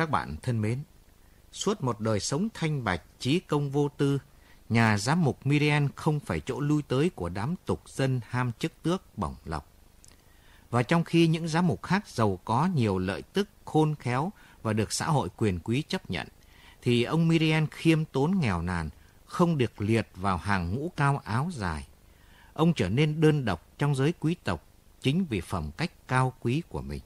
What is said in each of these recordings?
Các bạn thân mến, suốt một đời sống thanh bạch, trí công vô tư, nhà giám mục Miriam không phải chỗ lui tới của đám tục dân ham chức tước bổng lộc. Và trong khi những giám mục khác giàu có nhiều lợi tức khôn khéo và được xã hội quyền quý chấp nhận, thì ông Miriam khiêm tốn nghèo nàn, không được liệt vào hàng ngũ cao áo dài. Ông trở nên đơn độc trong giới quý tộc chính vì phẩm cách cao quý của mình.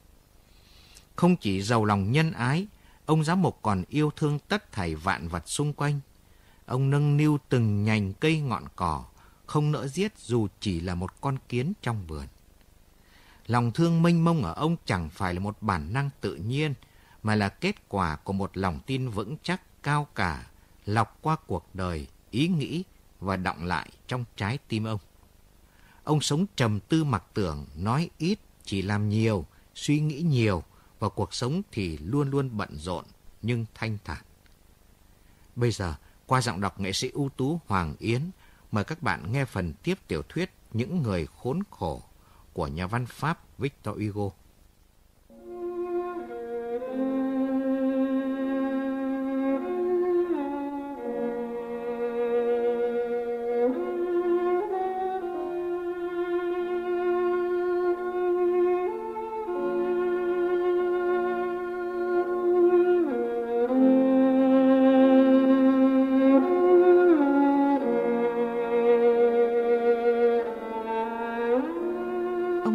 Không chỉ giàu lòng nhân ái, ông giám mục còn yêu thương tất thảy vạn vật xung quanh. Ông nâng niu từng nhành cây ngọn cỏ, không nỡ giết dù chỉ là một con kiến trong vườn. Lòng thương mênh mông ở ông chẳng phải là một bản năng tự nhiên, mà là kết quả của một lòng tin vững chắc cao cả, lọc qua cuộc đời, ý nghĩ và đọng lại trong trái tim ông. Ông sống trầm tư mặc tưởng, nói ít, chỉ làm nhiều, suy nghĩ nhiều, và cuộc sống thì luôn luôn bận rộn nhưng thanh thản. Bây giờ, qua giọng đọc nghệ sĩ ưu tú Hoàng Yến, mời các bạn nghe phần tiếp tiểu thuyết Những người khốn khổ của nhà văn Pháp Victor Hugo.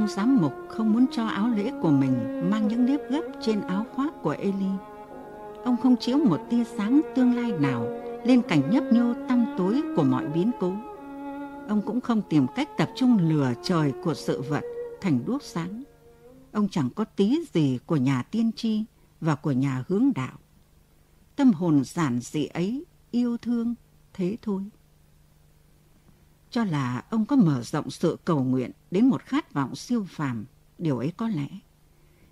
Giám mục không muốn cho áo lễ của mình mang những nếp gấp trên áo khoác của Eli. Ông không chiếu một tia sáng tương lai nào lên cảnh nhấp nhô tăm tối của mọi biến cố. Ông cũng không tìm cách tập trung lửa trời của sự vật thành đuốc sáng. Ông chẳng có tí gì của nhà tiên tri và của nhà hướng đạo. Tâm hồn giản dị ấy yêu thương thế thôi. Cho là ông có mở rộng sự cầu nguyện đến một khát vọng siêu phàm điều ấy có lẽ.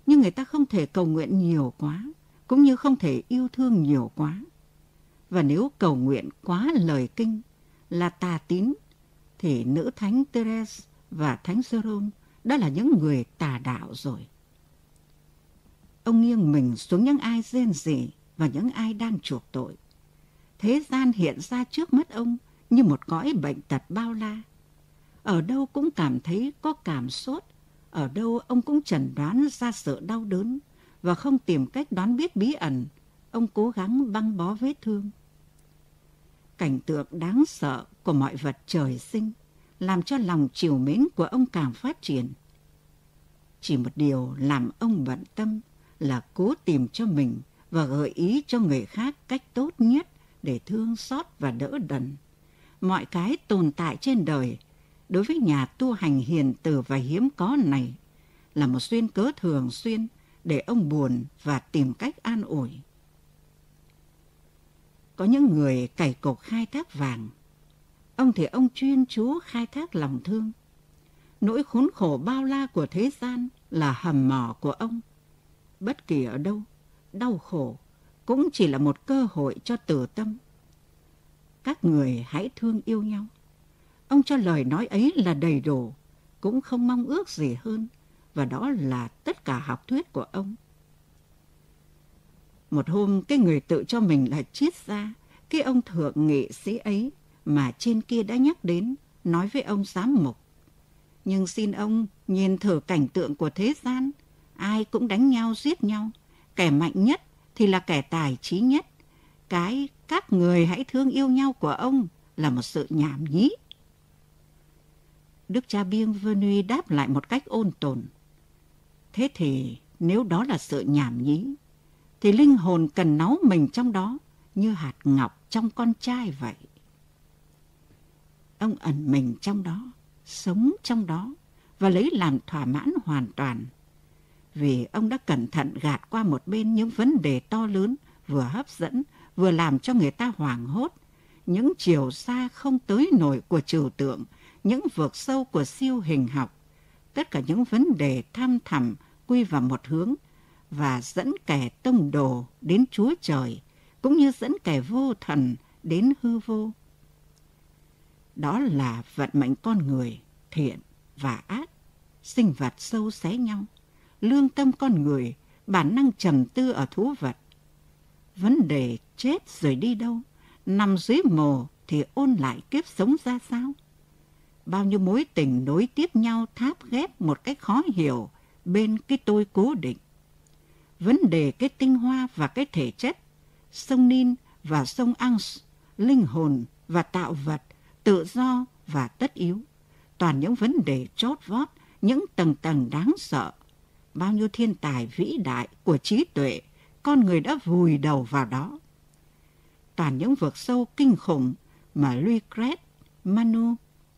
Nhưng người ta không thể cầu nguyện nhiều quá, cũng như không thể yêu thương nhiều quá. Và nếu cầu nguyện quá lời kinh là tà tín, thì nữ thánh Therese và thánh Jerome đó là những người tà đạo rồi. Ông nghiêng mình xuống những ai rên rỉ và những ai đang chuộc tội. Thế gian hiện ra trước mắt ông như một cõi bệnh tật bao la. Ở đâu cũng cảm thấy có cảm sốt ở đâu ông cũng chẩn đoán ra sự đau đớn và không tìm cách đoán biết bí ẩn, ông cố gắng băng bó vết thương. Cảnh tượng đáng sợ của mọi vật trời sinh làm cho lòng chiều mến của ông càng phát triển. Chỉ một điều làm ông bận tâm là cố tìm cho mình và gợi ý cho người khác cách tốt nhất để thương xót và đỡ đần. Mọi cái tồn tại trên đời đối với nhà tu hành hiền từ và hiếm có này là một duyên cớ thường xuyên để ông buồn và tìm cách an ủi. Có những người cày cục khai thác vàng, ông thì ông chuyên chú khai thác lòng thương. Nỗi khốn khổ bao la của thế gian là hầm mỏ của ông. Bất kỳ ở đâu, đau khổ cũng chỉ là một cơ hội cho tử tâm. Các người hãy thương yêu nhau Ông cho lời nói ấy là đầy đủ, cũng không mong ước gì hơn, và đó là tất cả học thuyết của ông. Một hôm, cái người tự cho mình là triết gia, cái ông thượng nghị sĩ ấy mà trên kia đã nhắc đến, nói với ông giám mục. Nhưng xin ông nhìn thử cảnh tượng của thế gian, ai cũng đánh nhau giết nhau, kẻ mạnh nhất thì là kẻ tài trí nhất. Cái các người hãy thương yêu nhau của ông là một sự nhảm nhí. Đức cha Bienvenu đáp lại một cách ôn tồn. Thế thì nếu đó là sự nhảm nhí, thì linh hồn cần náu mình trong đó như hạt ngọc trong con trai vậy. Ông ẩn mình trong đó, sống trong đó và lấy làm thỏa mãn hoàn toàn. Vì ông đã cẩn thận gạt qua một bên những vấn đề to lớn vừa hấp dẫn vừa làm cho người ta hoảng hốt, những chiều xa không tới nổi của trừu tượng những vượt sâu của siêu hình học, tất cả những vấn đề tham thẳm quy vào một hướng và dẫn kẻ tông đồ đến Chúa Trời, cũng như dẫn kẻ vô thần đến hư vô. Đó là vận mệnh con người, thiện và ác, sinh vật sâu xé nhau, lương tâm con người, bản năng trầm tư ở thú vật, Vấn đề chết rồi đi đâu, nằm dưới mồ thì ôn lại kiếp sống ra sao? Bao nhiêu mối tình nối tiếp nhau tháp ghép một cách khó hiểu bên cái tôi cố định. Vấn đề cái tinh hoa và cái thể chất, sông Nin và sông Ans, linh hồn và tạo vật, tự do và tất yếu. Toàn những vấn đề chốt vót, những tầng tầng đáng sợ. Bao nhiêu thiên tài vĩ đại của trí tuệ, con người đã vùi đầu vào đó. Toàn những vực sâu kinh khủng mà Lucret, Manu,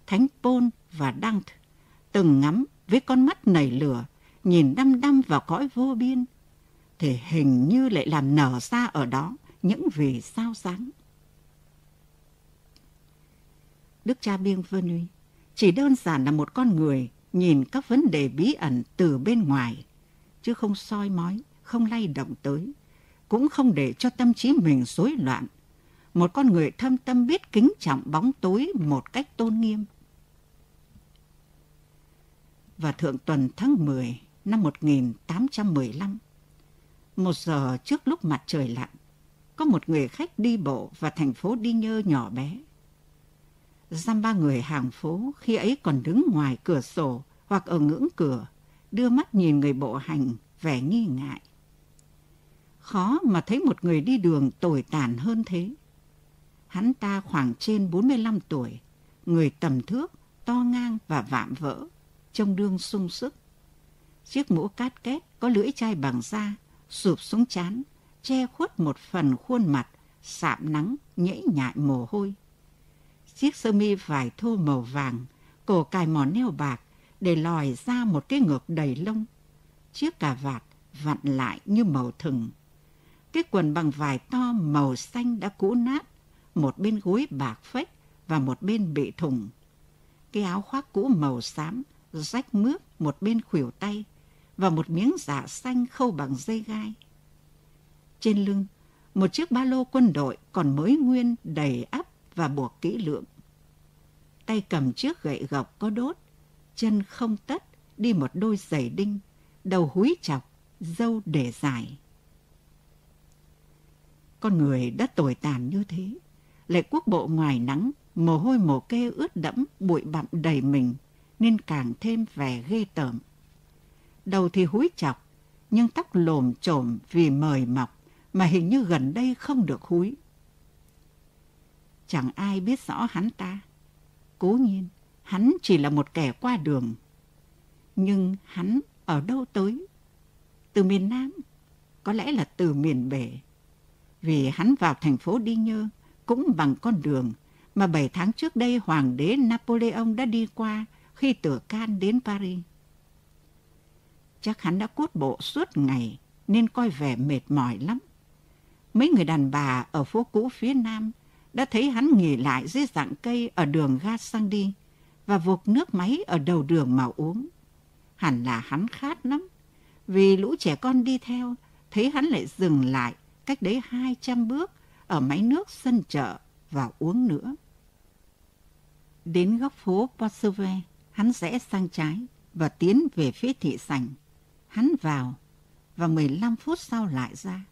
Thánh Pôn và Dante từng ngắm với con mắt nảy lửa, nhìn đăm đăm vào cõi vô biên, thì hình như lại làm nở ra ở đó những vì sao sáng. Đức cha Bienvenu chỉ đơn giản là một con người nhìn các vấn đề bí ẩn từ bên ngoài, chứ không soi mói, không lay động tới, cũng không để cho tâm trí mình rối loạn. Một con người thâm tâm biết kính trọng bóng tối một cách tôn nghiêm. Và thượng tuần tháng 10 năm 1815, một giờ trước lúc mặt trời lặn, có một người khách đi bộ và thành phố đi nhơ nhỏ bé. Giam ba người hàng phố khi ấy còn đứng ngoài cửa sổ hoặc ở ngưỡng cửa, đưa mắt nhìn người bộ hành vẻ nghi ngại. Khó mà thấy một người đi đường tồi tàn hơn thế. Hắn ta khoảng trên 45 tuổi, người tầm thước, to ngang và vạm vỡ, trông đương sung sức. Chiếc mũ cát két có lưỡi chai bằng da, sụp xuống chán, che khuất một phần khuôn mặt, sạm nắng, nhễ nhại mồ hôi. Chiếc sơ mi vải thô màu vàng, cổ cài mòn neo bạc, để lòi ra một cái ngực đầy lông. Chiếc cà vạt vặn lại như màu thừng. Cái quần bằng vải to màu xanh đã cũ nát, một bên gối bạc phách và một bên bị thủng. Cái áo khoác cũ màu xám, rách mướp một bên khuỷu tay và một miếng giả xanh khâu bằng dây gai. Trên lưng, một chiếc ba lô quân đội còn mới nguyên đầy ắp và buộc kỹ lưỡng. Tay cầm chiếc gậy gộc có đốt, chân không tất, đi một đôi giày đinh, đầu húi chọc, dâu để dài. Con người đã tồi tàn như thế, lại quốc bộ ngoài nắng, mồ hôi mồ kê ướt đẫm, bụi bặm đầy mình, nên càng thêm vẻ ghê tởm. Đầu thì húi chọc, nhưng tóc lồm chồm vì mời mọc, mà hình như gần đây không được húi. Chẳng ai biết rõ hắn ta. Cố nhiên, hắn chỉ là một kẻ qua đường. Nhưng hắn ở đâu tới? Từ miền Nam, có lẽ là từ miền Bể. Vì hắn vào thành phố Đi Nhơ cũng bằng con đường mà bảy tháng trước đây Hoàng đế Napoleon đã đi qua khi từ Can đến Paris. Chắc hắn đã cốt bộ suốt ngày nên coi vẻ mệt mỏi lắm. Mấy người đàn bà ở phố cũ phía Nam đã thấy hắn nghỉ lại dưới dạng cây ở đường ga sang đi và vụt nước máy ở đầu đường mà uống. Hẳn là hắn khát lắm, vì lũ trẻ con đi theo, thấy hắn lại dừng lại cách đấy 200 bước ở máy nước sân chợ và uống nữa. Đến góc phố Poisseve, hắn rẽ sang trái và tiến về phía thị sảnh. Hắn vào và 15 phút sau lại ra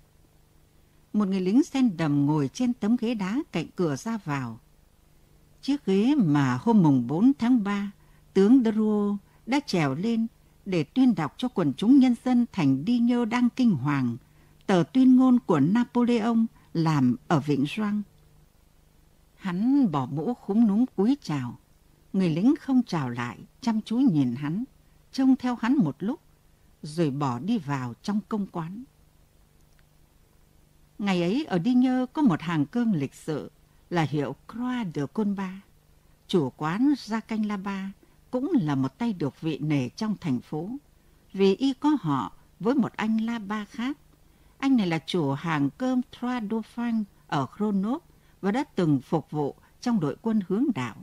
một người lính sen đầm ngồi trên tấm ghế đá cạnh cửa ra vào. Chiếc ghế mà hôm mùng 4 tháng 3, tướng Drouot đã trèo lên để tuyên đọc cho quần chúng nhân dân thành Đi Nhơ đang kinh hoàng, tờ tuyên ngôn của Napoleon làm ở Vịnh Doang. Hắn bỏ mũ khúm núm cúi chào. Người lính không chào lại, chăm chú nhìn hắn, trông theo hắn một lúc, rồi bỏ đi vào trong công quán. Ngày ấy ở Đi Nhơ có một hàng cơm lịch sự là hiệu Croix de Conba. Chủ quán Gia Canh La Ba cũng là một tay được vị nể trong thành phố. Vì y có họ với một anh La Ba khác. Anh này là chủ hàng cơm Trois Dauphins ở Grenoble và đã từng phục vụ trong đội quân hướng đạo.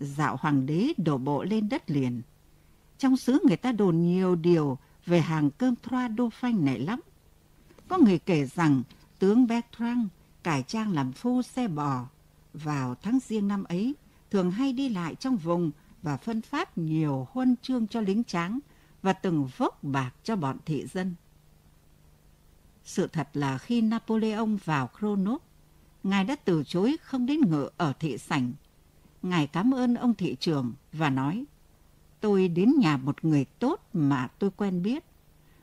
Dạo hoàng đế đổ bộ lên đất liền. Trong xứ người ta đồn nhiều điều về hàng cơm Trois Dauphins này lắm. Có người kể rằng tướng Bertrand cải trang làm phu xe bò vào tháng riêng năm ấy, thường hay đi lại trong vùng và phân phát nhiều huân chương cho lính tráng và từng vốc bạc cho bọn thị dân. Sự thật là khi Napoleon vào Kronos, Ngài đã từ chối không đến ngựa ở thị sảnh. Ngài cảm ơn ông thị trường và nói, tôi đến nhà một người tốt mà tôi quen biết,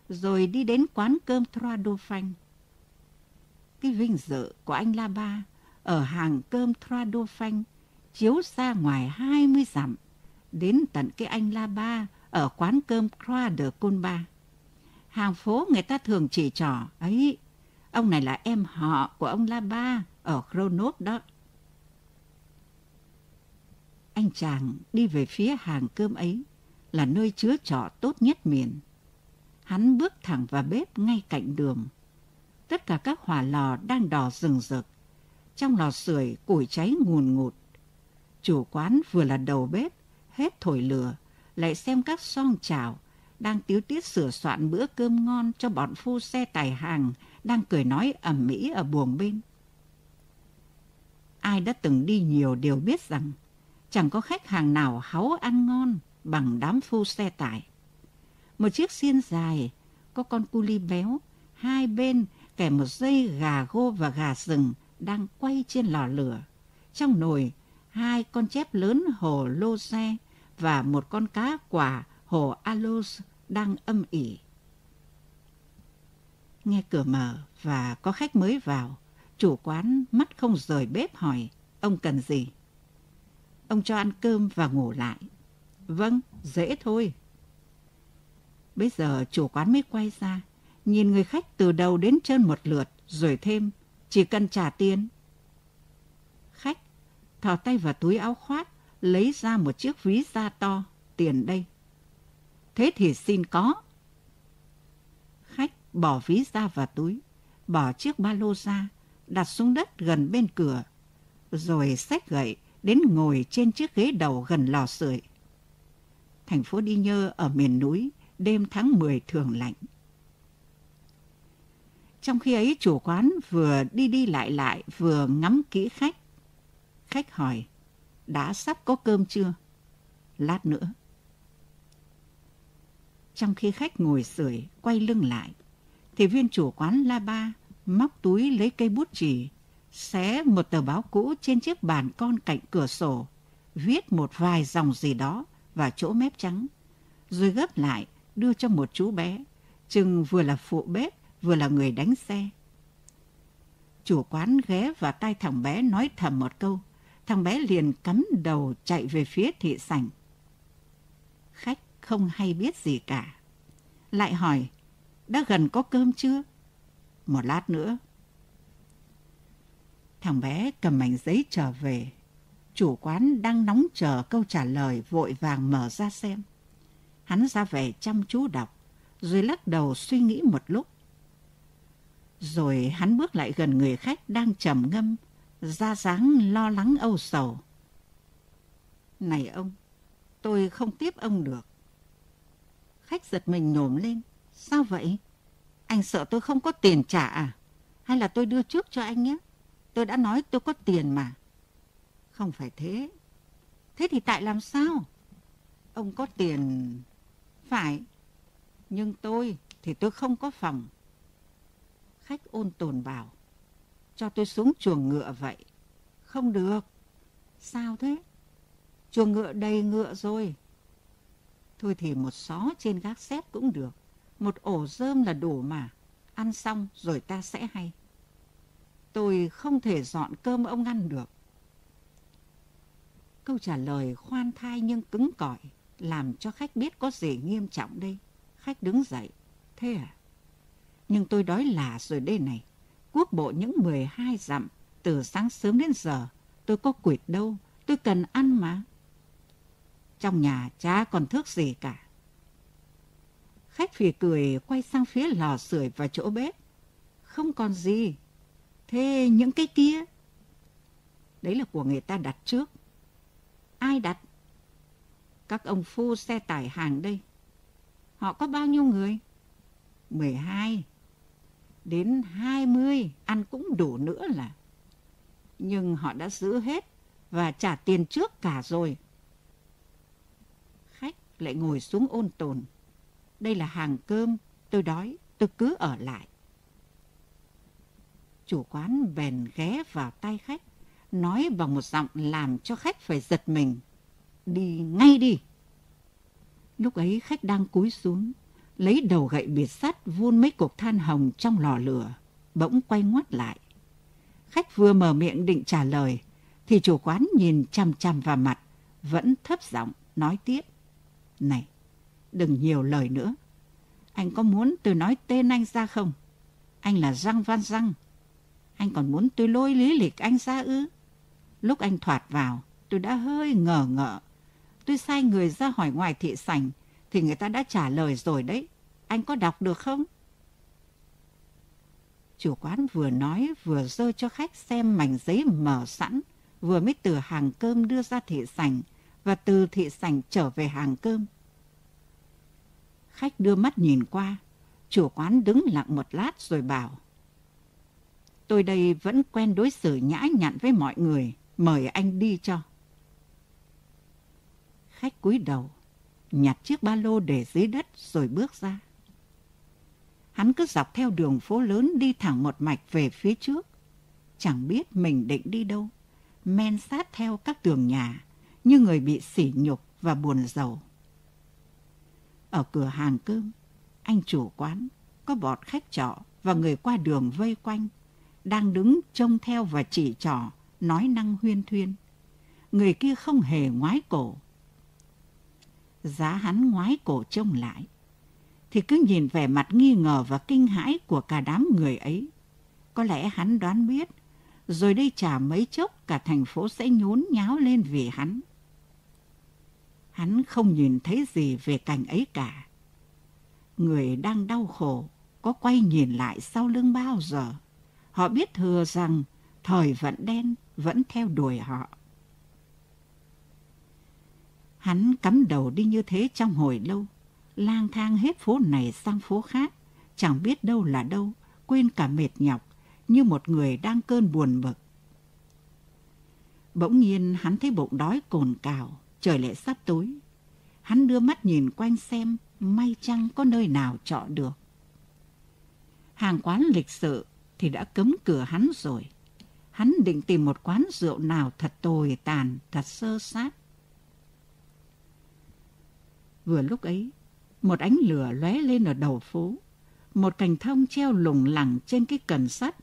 rồi đi đến quán cơm Trois Dauphins. Cái vinh dự của anh La Ba ở hàng cơm Trois Dauphins chiếu ra ngoài 20 dặm, đến tận cái anh La Ba ở quán cơm Croix de Colba. Hàng phố người ta thường chỉ trỏ, ấy, ông này là em họ của ông La Ba ở Kronos đó. Anh chàng đi về phía hàng cơm ấy là nơi chứa trọ tốt nhất miền. Hắn bước thẳng vào bếp ngay cạnh đường. Tất cả các hỏa lò đang đỏ rừng rực. Trong lò sưởi củi cháy ngùn ngụt. Chủ quán vừa là đầu bếp, hết thổi lửa, lại xem các son chảo đang tiếu tiết sửa soạn bữa cơm ngon cho bọn phu xe tài hàng đang cười nói ẩm mỹ ở buồng bên. Ai đã từng đi nhiều đều biết rằng chẳng có khách hàng nào háu ăn ngon bằng đám phu xe tải. Một chiếc xiên dài, có con cu ly béo, hai bên kẻ một dây gà gô và gà rừng đang quay trên lò lửa. Trong nồi, hai con chép lớn hồ lô xe và một con cá quả hồ alos đang âm ỉ. Nghe cửa mở và có khách mới vào, chủ quán mắt không rời bếp hỏi, ông cần gì? Ông cho ăn cơm và ngủ lại. Vâng, dễ thôi. Bây giờ chủ quán mới quay ra, nhìn người khách từ đầu đến chân một lượt, rồi thêm, chỉ cần trả tiền. Khách thò tay vào túi áo khoác, lấy ra một chiếc ví da to, tiền đây. Thế thì xin có. Khách bỏ ví ra vào túi, bỏ chiếc ba lô ra, đặt xuống đất gần bên cửa, rồi xách gậy đến ngồi trên chiếc ghế đầu gần lò sưởi. Thành phố Đi Nhơ ở miền núi, đêm tháng 10 thường lạnh. Trong khi ấy chủ quán vừa đi đi lại lại vừa ngắm kỹ khách. Khách hỏi, đã sắp có cơm chưa? Lát nữa. Trong khi khách ngồi sưởi quay lưng lại, thì viên chủ quán La Ba móc túi lấy cây bút chì, xé một tờ báo cũ trên chiếc bàn con cạnh cửa sổ, viết một vài dòng gì đó vào chỗ mép trắng, rồi gấp lại đưa cho một chú bé, chừng vừa là phụ bếp vừa là người đánh xe. Chủ quán ghé vào tay thằng bé nói thầm một câu, thằng bé liền cắm đầu chạy về phía thị sảnh. Khách không hay biết gì cả. Lại hỏi, đã gần có cơm chưa? Một lát nữa. Thằng bé cầm mảnh giấy trở về. Chủ quán đang nóng chờ câu trả lời vội vàng mở ra xem. Hắn ra về chăm chú đọc, rồi lắc đầu suy nghĩ một lúc. Rồi hắn bước lại gần người khách đang trầm ngâm, ra dáng lo lắng âu sầu. Này ông, tôi không tiếp ông được. Khách giật mình nhổm lên. Sao vậy? Anh sợ tôi không có tiền trả à? Hay là tôi đưa trước cho anh nhé? Tôi đã nói tôi có tiền mà. Không phải thế. Thế thì tại làm sao? Ông có tiền... Phải. Nhưng tôi thì tôi không có phòng. Khách ôn tồn bảo. Cho tôi xuống chuồng ngựa vậy. Không được. Sao thế? Chuồng ngựa đầy ngựa rồi. Thôi thì một xó trên gác xếp cũng được. Một ổ rơm là đủ mà. Ăn xong rồi ta sẽ hay. Tôi không thể dọn cơm ông ăn được. Câu trả lời khoan thai nhưng cứng cỏi làm cho khách biết có gì nghiêm trọng đây. Khách đứng dậy. Thế à? Nhưng tôi đói lạ rồi đây này. Quốc bộ những 12 dặm, từ sáng sớm đến giờ, tôi có quỵt đâu, tôi cần ăn mà. Trong nhà chả còn thước gì cả. Khách phì cười quay sang phía lò sưởi và chỗ bếp. Không còn gì. Thế những cái kia? Đấy là của người ta đặt trước. Ai đặt? Các ông phu xe tải hàng đây. Họ có bao nhiêu người? 12. Đến 20 ăn cũng đủ nữa là. Nhưng họ đã giữ hết và trả tiền trước cả rồi lại ngồi xuống ôn tồn. Đây là hàng cơm, tôi đói, tôi cứ ở lại. Chủ quán bèn ghé vào tay khách, nói bằng một giọng làm cho khách phải giật mình. Đi ngay đi! Lúc ấy khách đang cúi xuống, lấy đầu gậy biệt sắt vun mấy cục than hồng trong lò lửa, bỗng quay ngoắt lại. Khách vừa mở miệng định trả lời, thì chủ quán nhìn chằm chằm vào mặt, vẫn thấp giọng nói tiếp. Này, đừng nhiều lời nữa. Anh có muốn tôi nói tên anh ra không? Anh là Răng Văn Răng. Anh còn muốn tôi lôi lý lịch anh ra ư? Lúc anh thoạt vào, tôi đã hơi ngờ ngợ. Tôi sai người ra hỏi ngoài thị sảnh, thì người ta đã trả lời rồi đấy. Anh có đọc được không? Chủ quán vừa nói vừa dơ cho khách xem mảnh giấy mở sẵn, vừa mới từ hàng cơm đưa ra thị sảnh và từ thị sảnh trở về hàng cơm. Khách đưa mắt nhìn qua, chủ quán đứng lặng một lát rồi bảo. Tôi đây vẫn quen đối xử nhã nhặn với mọi người, mời anh đi cho. Khách cúi đầu, nhặt chiếc ba lô để dưới đất rồi bước ra. Hắn cứ dọc theo đường phố lớn đi thẳng một mạch về phía trước. Chẳng biết mình định đi đâu. Men sát theo các tường nhà như người bị sỉ nhục và buồn giàu. Ở cửa hàng cơm, anh chủ quán có bọt khách trọ và người qua đường vây quanh, đang đứng trông theo và chỉ trỏ, nói năng huyên thuyên. Người kia không hề ngoái cổ. Giá hắn ngoái cổ trông lại, thì cứ nhìn vẻ mặt nghi ngờ và kinh hãi của cả đám người ấy. Có lẽ hắn đoán biết, rồi đây chả mấy chốc cả thành phố sẽ nhốn nháo lên vì hắn. Hắn không nhìn thấy gì về cảnh ấy cả. Người đang đau khổ có quay nhìn lại sau lưng bao giờ. Họ biết thừa rằng thời vận đen vẫn theo đuổi họ. Hắn cắm đầu đi như thế trong hồi lâu, lang thang hết phố này sang phố khác, chẳng biết đâu là đâu, quên cả mệt nhọc, như một người đang cơn buồn bực. Bỗng nhiên hắn thấy bụng đói cồn cào, trời lại sắp tối. Hắn đưa mắt nhìn quanh xem may chăng có nơi nào trọ được. Hàng quán lịch sự thì đã cấm cửa hắn rồi. Hắn định tìm một quán rượu nào thật tồi tàn, thật sơ sát. Vừa lúc ấy, một ánh lửa lóe lên ở đầu phố. Một cành thông treo lủng lẳng trên cái cần sắt.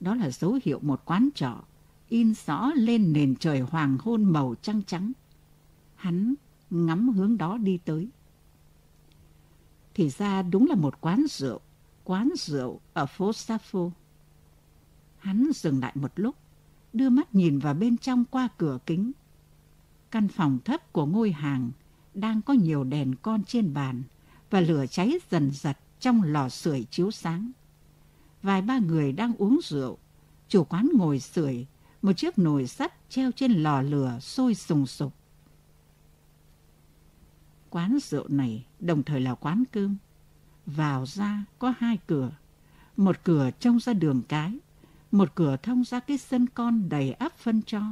Đó là dấu hiệu một quán trọ, in rõ lên nền trời hoàng hôn màu trăng trắng. Hắn ngắm hướng đó đi tới. Thì ra đúng là một quán rượu, quán rượu ở phố Sappho. Hắn dừng lại một lúc, đưa mắt nhìn vào bên trong qua cửa kính. Căn phòng thấp của ngôi hàng đang có nhiều đèn con trên bàn và lửa cháy dần dật trong lò sưởi chiếu sáng. Vài ba người đang uống rượu, chủ quán ngồi sưởi, một chiếc nồi sắt treo trên lò lửa sôi sùng sục. Quán rượu này đồng thời là quán cơm. Vào ra có hai cửa, một cửa trông ra đường cái, một cửa thông ra cái sân con đầy áp phân cho.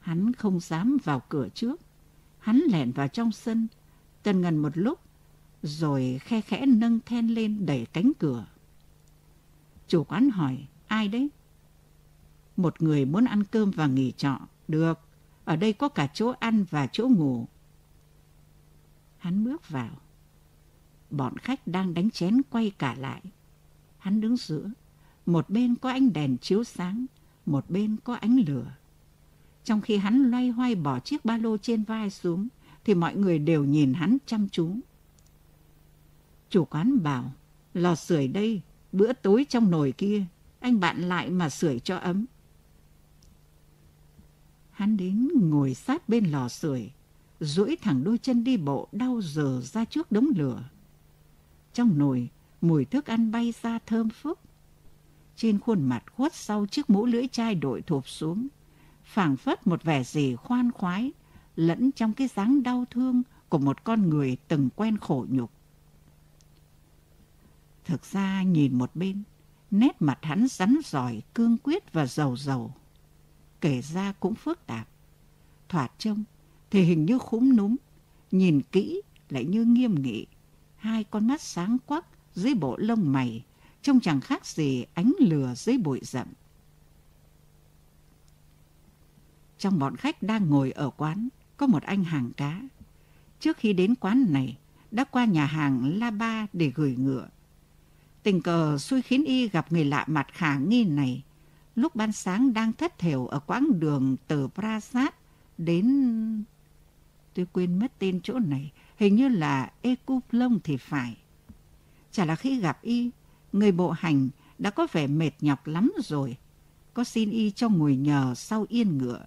Hắn không dám vào cửa trước, Hắn lẻn vào trong sân, tần ngần một lúc, rồi khe khẽ nâng then lên đẩy cánh cửa. Chủ quán hỏi, ai đấy? Một người muốn ăn cơm và nghỉ trọ. Được, ở đây có cả chỗ ăn và chỗ ngủ. Hắn bước vào. Bọn khách đang đánh chén quay cả lại. Hắn đứng giữa. Một bên có ánh đèn chiếu sáng, một bên có ánh lửa. Trong khi hắn loay hoay bỏ chiếc ba lô trên vai xuống, thì mọi người đều nhìn hắn chăm chú. Chủ quán bảo, lò sưởi đây, bữa tối trong nồi kia, anh bạn lại mà sưởi cho ấm. Hắn đến ngồi sát bên lò sưởi, duỗi thẳng đôi chân đi bộ đau dở ra trước đống lửa. Trong nồi, mùi thức ăn bay ra thơm phức. Trên khuôn mặt khuất sau chiếc mũ lưỡi chai đội thụp xuống, phảng phất một vẻ gì khoan khoái, lẫn trong cái dáng đau thương của một con người từng quen khổ nhục. Thực ra nhìn một bên, nét mặt hắn rắn giỏi, cương quyết và giàu giàu. Kể ra cũng phức tạp. Thoạt trông thì hình như khúm núm, nhìn kỹ lại như nghiêm nghị. Hai con mắt sáng quắc dưới bộ lông mày, trông chẳng khác gì ánh lửa dưới bụi rậm. Trong bọn khách đang ngồi ở quán, có một anh hàng cá. Trước khi đến quán này, đã qua nhà hàng La Ba để gửi ngựa. Tình cờ xui khiến y gặp người lạ mặt khả nghi này, lúc ban sáng đang thất thểu ở quãng đường từ Prasad đến... Tôi quên mất tên chỗ này, hình như là Ekuplong thì phải. Chả là khi gặp y, người bộ hành đã có vẻ mệt nhọc lắm rồi. Có xin y cho ngồi nhờ sau yên ngựa.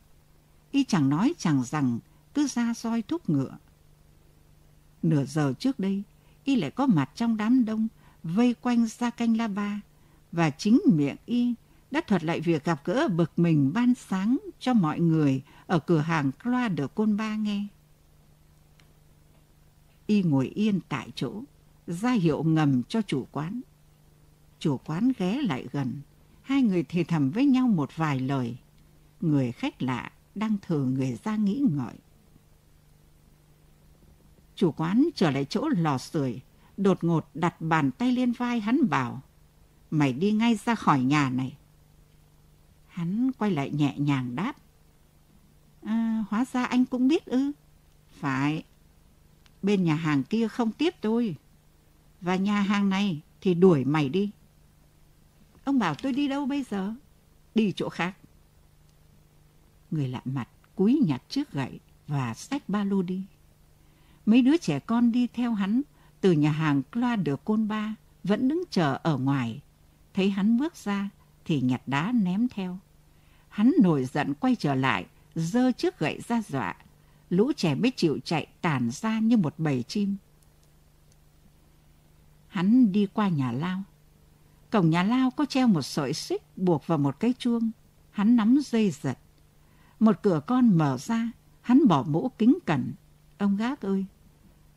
Y chẳng nói chẳng rằng, cứ ra soi thúc ngựa. Nửa giờ trước đây, y lại có mặt trong đám đông, vây quanh ra canh la ba, và chính miệng y đã thuật lại việc gặp gỡ bực mình ban sáng cho mọi người ở cửa hàng Croix de Côn Ba nghe. Y ngồi yên tại chỗ, ra hiệu ngầm cho chủ quán. Chủ quán ghé lại gần, hai người thì thầm với nhau một vài lời. Người khách lạ đang thử người ra nghĩ ngợi. Chủ quán trở lại chỗ lò sưởi, đột ngột đặt bàn tay lên vai hắn bảo, mày đi ngay ra khỏi nhà này. Hắn quay lại nhẹ nhàng đáp, à, hóa ra anh cũng biết ư? Phải, bên nhà hàng kia không tiếp tôi, và nhà hàng này thì đuổi mày đi. Ông bảo tôi đi đâu bây giờ? Đi chỗ khác. Người lạ mặt cúi nhặt chiếc gậy và xách ba lô đi. Mấy đứa trẻ con đi theo hắn từ nhà hàng Cloa de Côn Ba vẫn đứng chờ ở ngoài. Thấy hắn bước ra thì nhặt đá ném theo. Hắn nổi giận quay trở lại, giơ chiếc gậy ra dọa. Lũ trẻ mới chịu chạy tản ra như một bầy chim. Hắn đi qua nhà lao. Cổng nhà lao có treo một sợi xích buộc vào một cái chuông. Hắn nắm dây giật. Một cửa con mở ra, hắn bỏ mũ kính cẩn. Ông gác ơi,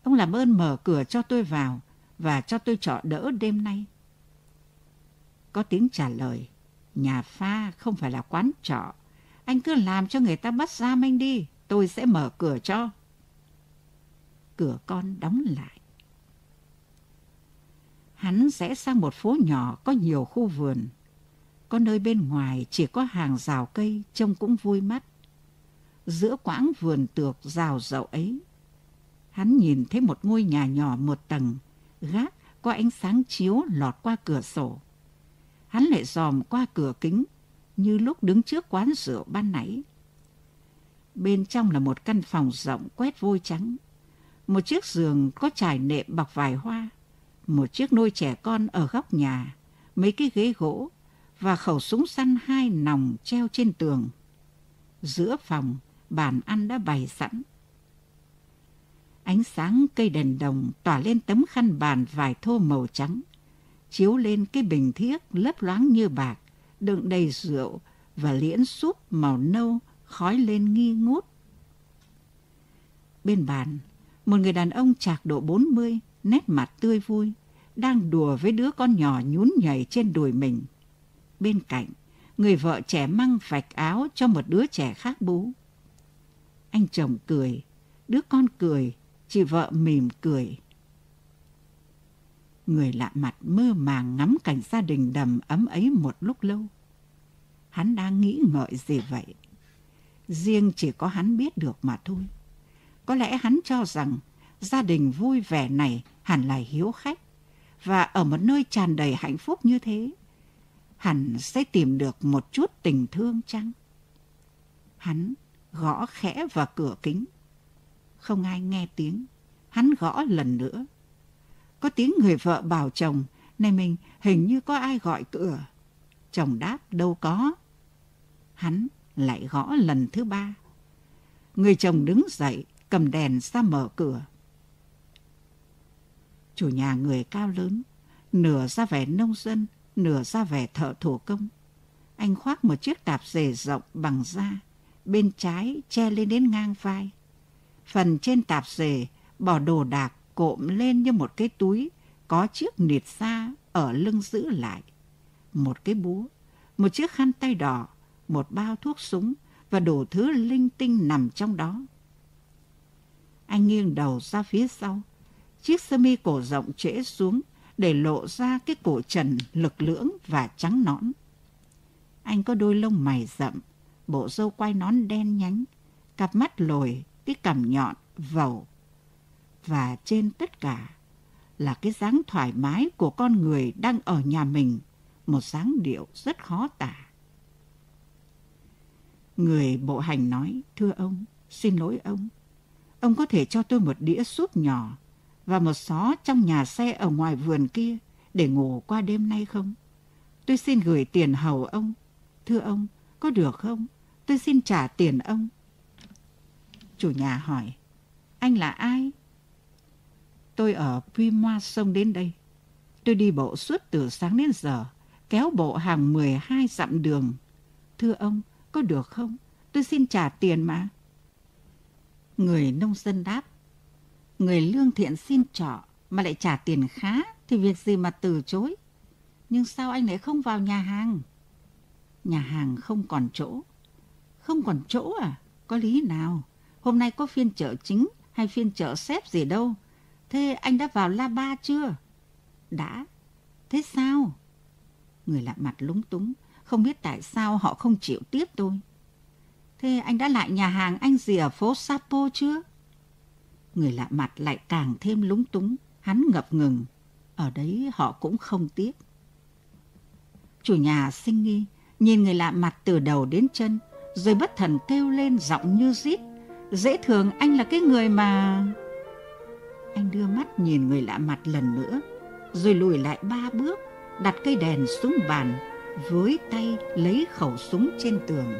ông làm ơn mở cửa cho tôi vào và cho tôi trọ đỡ đêm nay. Có tiếng trả lời, nhà pha không phải là quán trọ. Anh cứ làm cho người ta bắt giam anh đi, tôi sẽ mở cửa cho. Cửa con đóng lại. Hắn sẽ sang một phố nhỏ có nhiều khu vườn. Có nơi bên ngoài chỉ có hàng rào cây trông cũng vui mắt. Giữa quãng vườn tược rào rậu ấy, hắn nhìn thấy một ngôi nhà nhỏ một tầng, gác có ánh sáng chiếu lọt qua cửa sổ. Hắn lại dòm qua cửa kính, như lúc đứng trước quán rượu ban nãy. Bên trong là một căn phòng rộng quét vôi trắng. Một chiếc giường có trải nệm bọc vài hoa. Một chiếc nôi trẻ con ở góc nhà. Mấy cái ghế gỗ và khẩu súng săn hai nòng treo trên tường. Giữa phòng, bàn ăn đã bày sẵn. Ánh sáng cây đèn đồng tỏa lên tấm khăn bàn vải thô màu trắng, chiếu lên cái bình thiếc lấp loáng như bạc, đựng đầy rượu và liễn súp màu nâu khói lên nghi ngút. Bên bàn, một người đàn ông chạc độ 40, nét mặt tươi vui, đang đùa với đứa con nhỏ nhún nhảy trên đùi mình. Bên cạnh, người vợ trẻ măng vạch áo cho một đứa trẻ khác bú. Anh chồng cười, đứa con cười, chị vợ mỉm cười. Người lạ mặt mơ màng ngắm cảnh gia đình đầm ấm ấy một lúc lâu. Hắn đang nghĩ ngợi gì vậy? Riêng chỉ có hắn biết được mà thôi. Có lẽ hắn cho rằng gia đình vui vẻ này hẳn là hiếu khách. Và ở một nơi tràn đầy hạnh phúc như thế, hẳn sẽ tìm được một chút tình thương chăng? Hắn gõ khẽ vào cửa kính. Không ai nghe tiếng, hắn gõ lần nữa. Có tiếng người vợ bảo chồng, này mình hình như có ai gọi cửa. Chồng đáp đâu có. Hắn lại gõ lần thứ ba. Người chồng đứng dậy, cầm đèn ra mở cửa. Chủ nhà người cao lớn, nửa ra vẻ nông dân, nửa ra vẻ thợ thủ công. Anh khoác một chiếc tạp dề rộng bằng da, bên trái che lên đến ngang vai. Phần trên tạp dề bỏ đồ đạc cộm lên như một cái túi có chiếc nịt da ở lưng giữ lại. Một cái búa, một chiếc khăn tay đỏ, một bao thuốc súng và đủ thứ linh tinh nằm trong đó. Anh nghiêng đầu ra phía sau. Chiếc sơ mi cổ rộng trễ xuống, để lộ ra cái cổ trần lực lưỡng và trắng nõn. Anh có đôi lông mày rậm, bộ râu quai nón đen nhánh, cặp mắt lồi, cái cằm nhọn, vầu. Và trên tất cả là cái dáng thoải mái của con người đang ở nhà mình, một dáng điệu rất khó tả. Người bộ hành nói, thưa ông, xin lỗi ông. Ông có thể cho tôi một đĩa súp nhỏ và một xó trong nhà xe ở ngoài vườn kia để ngủ qua đêm nay không? Tôi xin gửi tiền hầu ông. Thưa ông, có được không? Tôi xin trả tiền ông. Chủ nhà hỏi, anh là ai? Tôi ở Primoa sông đến đây. Tôi đi bộ suốt từ sáng đến giờ, kéo bộ hàng 12 dặm đường. Thưa ông, có được không? Tôi xin trả tiền mà. Người nông dân đáp, người lương thiện xin trọ mà lại trả tiền khá thì việc gì mà từ chối. Nhưng sao anh lại không vào nhà hàng? Nhà hàng không còn chỗ. Không còn chỗ à? Có lý nào? Hôm nay có phiên chợ chính hay phiên chợ xếp gì đâu. Thế anh đã vào La Ba chưa? Đã. Thế sao? Người lạ mặt lúng túng, không biết tại sao họ không chịu tiếp tôi. Thế anh đã lại nhà hàng anh gì ở phố Sapo chưa? Người lạ mặt lại càng thêm lúng túng, hắn ngập ngừng. Ở đấy họ cũng không tiếp. Chủ nhà sinh nghi, nhìn người lạ mặt từ đầu đến chân, rồi bất thần kêu lên giọng như rít. Dễ thường anh là cái người mà... Anh đưa mắt nhìn người lạ mặt lần nữa, rồi lùi lại ba bước, đặt cây đèn xuống bàn, với tay lấy khẩu súng trên tường.